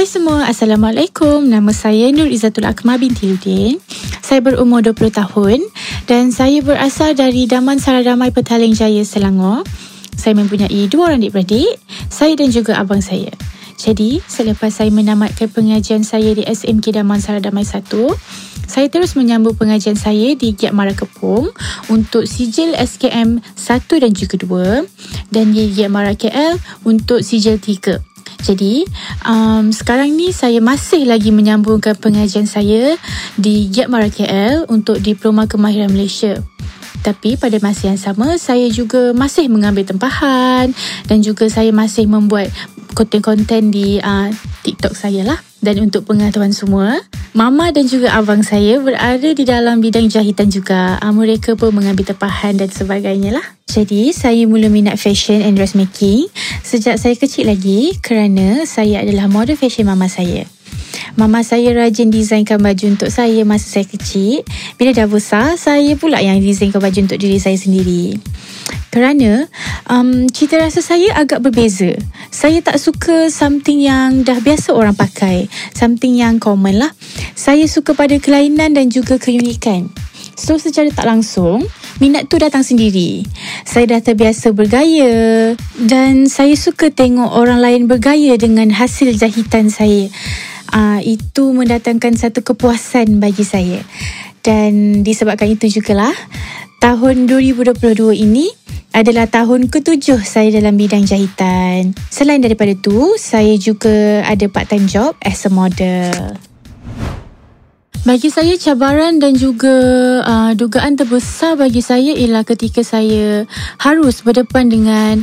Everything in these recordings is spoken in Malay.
Hai semua, Assalamualaikum. Nama saya Nur Izzatul Akmal binti Ludin. Saya berumur 20 tahun dan saya berasal dari Daman Saradamai Petaling Jaya, Selangor. Saya mempunyai dua orang adik-beradik, saya dan juga abang saya. Jadi, selepas saya menamatkan pengajian saya di SMK Daman Saradamai 1, saya terus menyambung pengajian saya di Giat Mara Kepung untuk sijil SKM 1 dan juga 2 dan di Giat Mara KL untuk sijil 3. Jadi um, sekarang ni saya masih lagi menyambungkan pengajian saya di Giat Mara KL untuk Diploma Kemahiran Malaysia. Tapi pada masa yang sama saya juga masih mengambil tempahan dan juga saya masih membuat konten-konten di uh, TikTok saya lah. Dan untuk pengetahuan semua, mama dan juga abang saya berada di dalam bidang jahitan juga. Uh, mereka pun mengambil tempahan dan sebagainya lah. Jadi, saya mula minat fashion and dressmaking sejak saya kecil lagi kerana saya adalah model fashion mama saya. Mama saya rajin desainkan baju untuk saya masa saya kecil. Bila dah besar, saya pula yang desainkan baju untuk diri saya sendiri. Kerana um, cita rasa saya agak berbeza. Saya tak suka something yang dah biasa orang pakai. Something yang common lah. Saya suka pada kelainan dan juga keunikan. So secara tak langsung, minat tu datang sendiri. Saya dah terbiasa bergaya dan saya suka tengok orang lain bergaya dengan hasil jahitan saya. Uh, itu mendatangkan satu kepuasan bagi saya. Dan disebabkan itu jugalah, tahun 2022 ini adalah tahun ketujuh saya dalam bidang jahitan. Selain daripada tu, saya juga ada part-time job as a model. Bagi saya cabaran dan juga uh, dugaan terbesar bagi saya ialah ketika saya harus berdepan dengan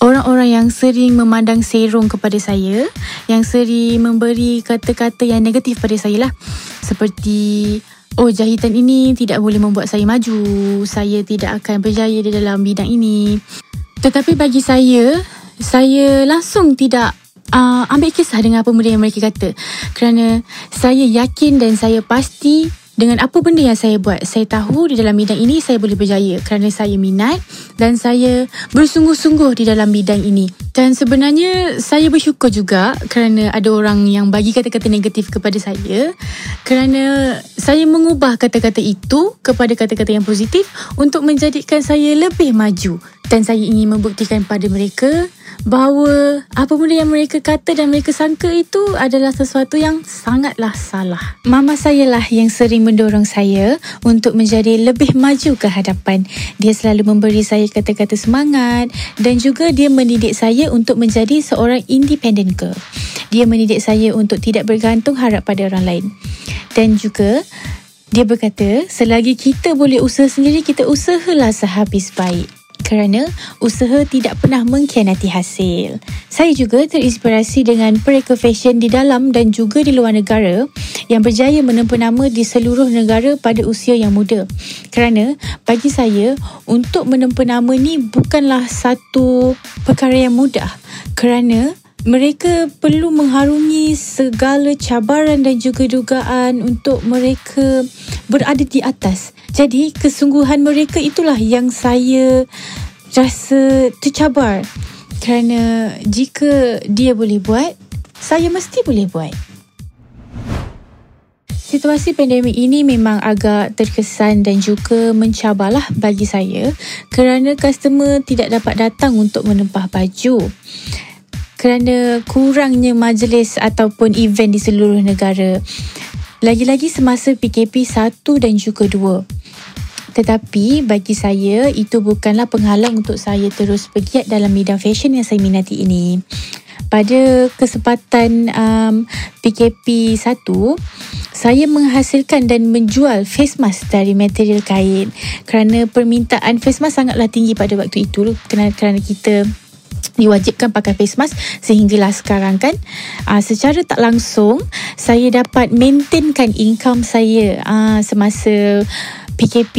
orang-orang yang sering memandang serong kepada saya, yang sering memberi kata-kata yang negatif pada saya lah. Seperti oh jahitan ini tidak boleh membuat saya maju, saya tidak akan berjaya di dalam bidang ini. Tetapi bagi saya, saya langsung tidak uh, ambil kisah dengan apa benda yang mereka kata. Kerana saya yakin dan saya pasti dengan apa benda yang saya buat, saya tahu di dalam bidang ini saya boleh berjaya kerana saya minat dan saya bersungguh-sungguh di dalam bidang ini. Dan sebenarnya saya bersyukur juga kerana ada orang yang bagi kata-kata negatif kepada saya kerana saya mengubah kata-kata itu kepada kata-kata yang positif untuk menjadikan saya lebih maju dan saya ingin membuktikan pada mereka bahawa apa benda yang mereka kata dan mereka sangka itu adalah sesuatu yang sangatlah salah. Mama saya lah yang sering mendorong saya untuk menjadi lebih maju ke hadapan. Dia selalu memberi saya kata-kata semangat dan juga dia mendidik saya untuk menjadi seorang independent girl. Dia mendidik saya untuk tidak bergantung harap pada orang lain. Dan juga dia berkata, selagi kita boleh usaha sendiri, kita usahalah sehabis baik kerana usaha tidak pernah mengkhianati hasil. Saya juga terinspirasi dengan pereka fashion di dalam dan juga di luar negara yang berjaya menempa nama di seluruh negara pada usia yang muda. Kerana bagi saya, untuk menempa nama ni bukanlah satu perkara yang mudah. Kerana mereka perlu mengharungi segala cabaran dan juga dugaan untuk mereka berada di atas. Jadi kesungguhan mereka itulah yang saya rasa tercabar. Kerana jika dia boleh buat, saya mesti boleh buat. Situasi pandemik ini memang agak terkesan dan juga mencabarlah bagi saya kerana customer tidak dapat datang untuk menempah baju kerana kurangnya majlis ataupun event di seluruh negara. Lagi-lagi semasa PKP 1 dan juga 2. Tetapi bagi saya itu bukanlah penghalang untuk saya terus bergiat dalam bidang fashion yang saya minati ini. Pada kesempatan um, PKP 1, saya menghasilkan dan menjual face mask dari material kain kerana permintaan face mask sangatlah tinggi pada waktu itu kerana, kerana kita diwajibkan pakai face mask sehinggalah sekarang kan. Uh, secara tak langsung saya dapat maintainkan income saya uh, semasa PKP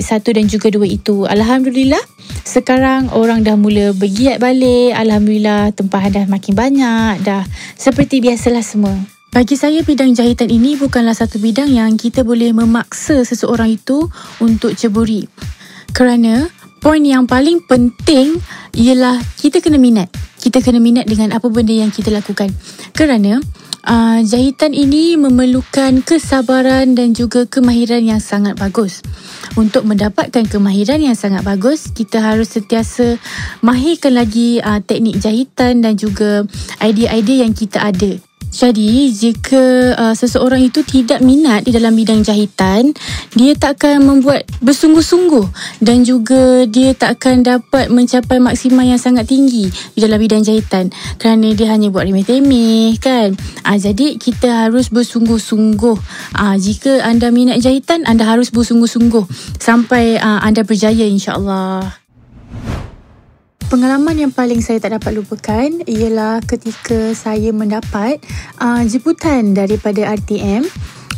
1 dan juga 2 itu. Alhamdulillah sekarang orang dah mula bergiat balik. Alhamdulillah tempahan dah makin banyak. Dah seperti biasalah semua. Bagi saya bidang jahitan ini bukanlah satu bidang yang kita boleh memaksa seseorang itu untuk ceburi. Kerana poin yang paling penting ialah kita kena minat. Kita kena minat dengan apa benda yang kita lakukan. Kerana uh, jahitan ini memerlukan kesabaran dan juga kemahiran yang sangat bagus. Untuk mendapatkan kemahiran yang sangat bagus, kita harus sentiasa mahirkan lagi uh, teknik jahitan dan juga idea-idea yang kita ada. Jadi jika uh, seseorang itu tidak minat di dalam bidang jahitan, dia tak akan membuat bersungguh-sungguh dan juga dia tak akan dapat mencapai maksimal yang sangat tinggi di dalam bidang jahitan kerana dia hanya buat remeh-temeh kan. Uh, jadi kita harus bersungguh-sungguh. Uh, jika anda minat jahitan, anda harus bersungguh-sungguh sampai uh, anda berjaya insya-Allah. Pengalaman yang paling saya tak dapat lupakan ialah ketika saya mendapat uh, jemputan daripada RTM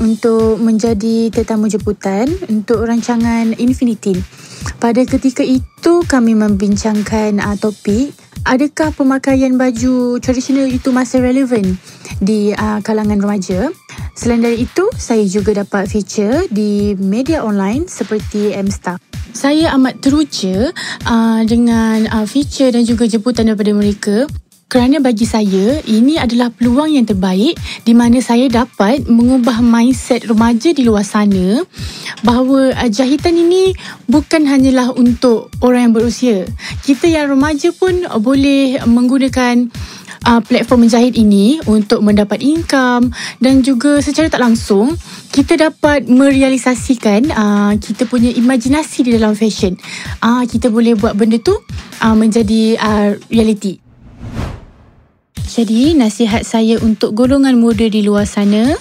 untuk menjadi tetamu jemputan untuk rancangan Infinity. Pada ketika itu kami membincangkan uh, topik adakah pemakaian baju tradisional itu masih relevan di uh, kalangan remaja. Selain dari itu, saya juga dapat feature di media online seperti M-Star saya amat teruja uh, dengan uh, feature dan juga jemputan daripada mereka kerana bagi saya ini adalah peluang yang terbaik di mana saya dapat mengubah mindset remaja di luar sana bahawa jahitan ini bukan hanyalah untuk orang yang berusia. Kita yang remaja pun boleh menggunakan uh, platform menjahit ini untuk mendapat income dan juga secara tak langsung kita dapat merealisasikan uh, kita punya imajinasi di dalam fashion. Uh, kita boleh buat benda tu uh, menjadi uh, reality. Jadi nasihat saya untuk golongan muda di luar sana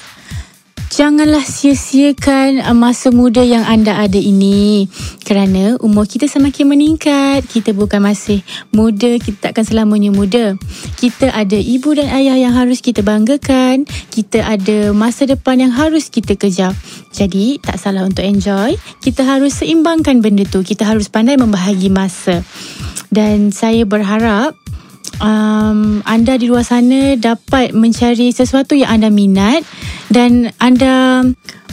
Janganlah sia-siakan uh, masa muda yang anda ada ini kerana umur kita semakin meningkat. Kita bukan masih muda, kita takkan selamanya muda. Kita ada ibu dan ayah yang harus kita banggakan. Kita ada masa depan yang harus kita kejar. Jadi tak salah untuk enjoy. Kita harus seimbangkan benda tu. Kita harus pandai membahagi masa. Dan saya berharap um, anda di luar sana dapat mencari sesuatu yang anda minat dan anda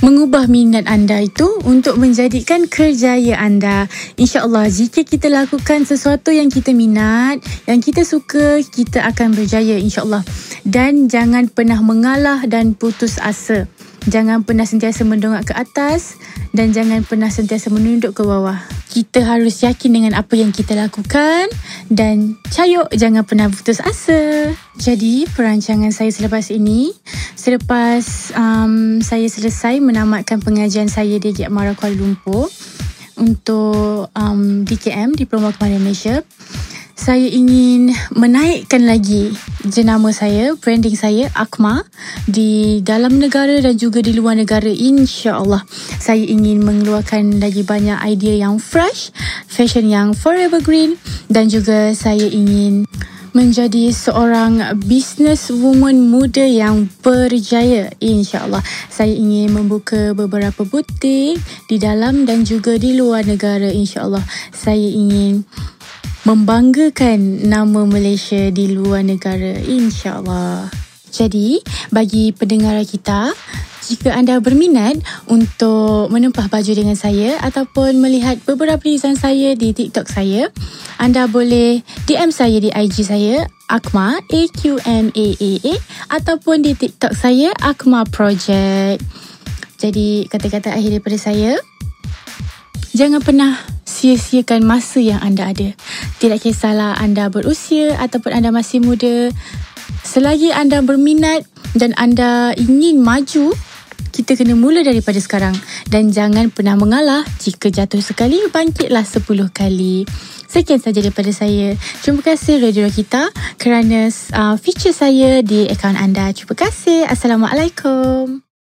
mengubah minat anda itu untuk menjadikan kerjaya anda. InsyaAllah jika kita lakukan sesuatu yang kita minat, yang kita suka, kita akan berjaya insyaAllah. Dan jangan pernah mengalah dan putus asa. Jangan pernah sentiasa mendongak ke atas dan jangan pernah sentiasa menunduk ke bawah kita harus yakin dengan apa yang kita lakukan dan cayuk jangan pernah putus asa. Jadi perancangan saya selepas ini, selepas um, saya selesai menamatkan pengajian saya di Giat Kuala Lumpur untuk um, DKM, Diploma Kemahiran Malaysia, saya ingin menaikkan lagi jenama saya, branding saya Akma di dalam negara dan juga di luar negara insya-Allah. Saya ingin mengeluarkan lagi banyak idea yang fresh, fashion yang forever green dan juga saya ingin menjadi seorang business woman muda yang berjaya insya-Allah. Saya ingin membuka beberapa butik di dalam dan juga di luar negara insya-Allah. Saya ingin membanggakan nama Malaysia di luar negara insyaAllah. Jadi, bagi pendengar kita, jika anda berminat untuk menempah baju dengan saya ataupun melihat beberapa design saya di TikTok saya, anda boleh DM saya di IG saya Akma A Q M A A A ataupun di TikTok saya Akma Project. Jadi kata-kata akhir daripada saya, jangan pernah sia-siakan masa yang anda ada. Tidak kisahlah anda berusia ataupun anda masih muda. Selagi anda berminat dan anda ingin maju, kita kena mula daripada sekarang. Dan jangan pernah mengalah jika jatuh sekali, bangkitlah sepuluh kali. Sekian saja daripada saya. Terima kasih Radio kita kerana uh, feature saya di akaun anda. Terima kasih. Assalamualaikum.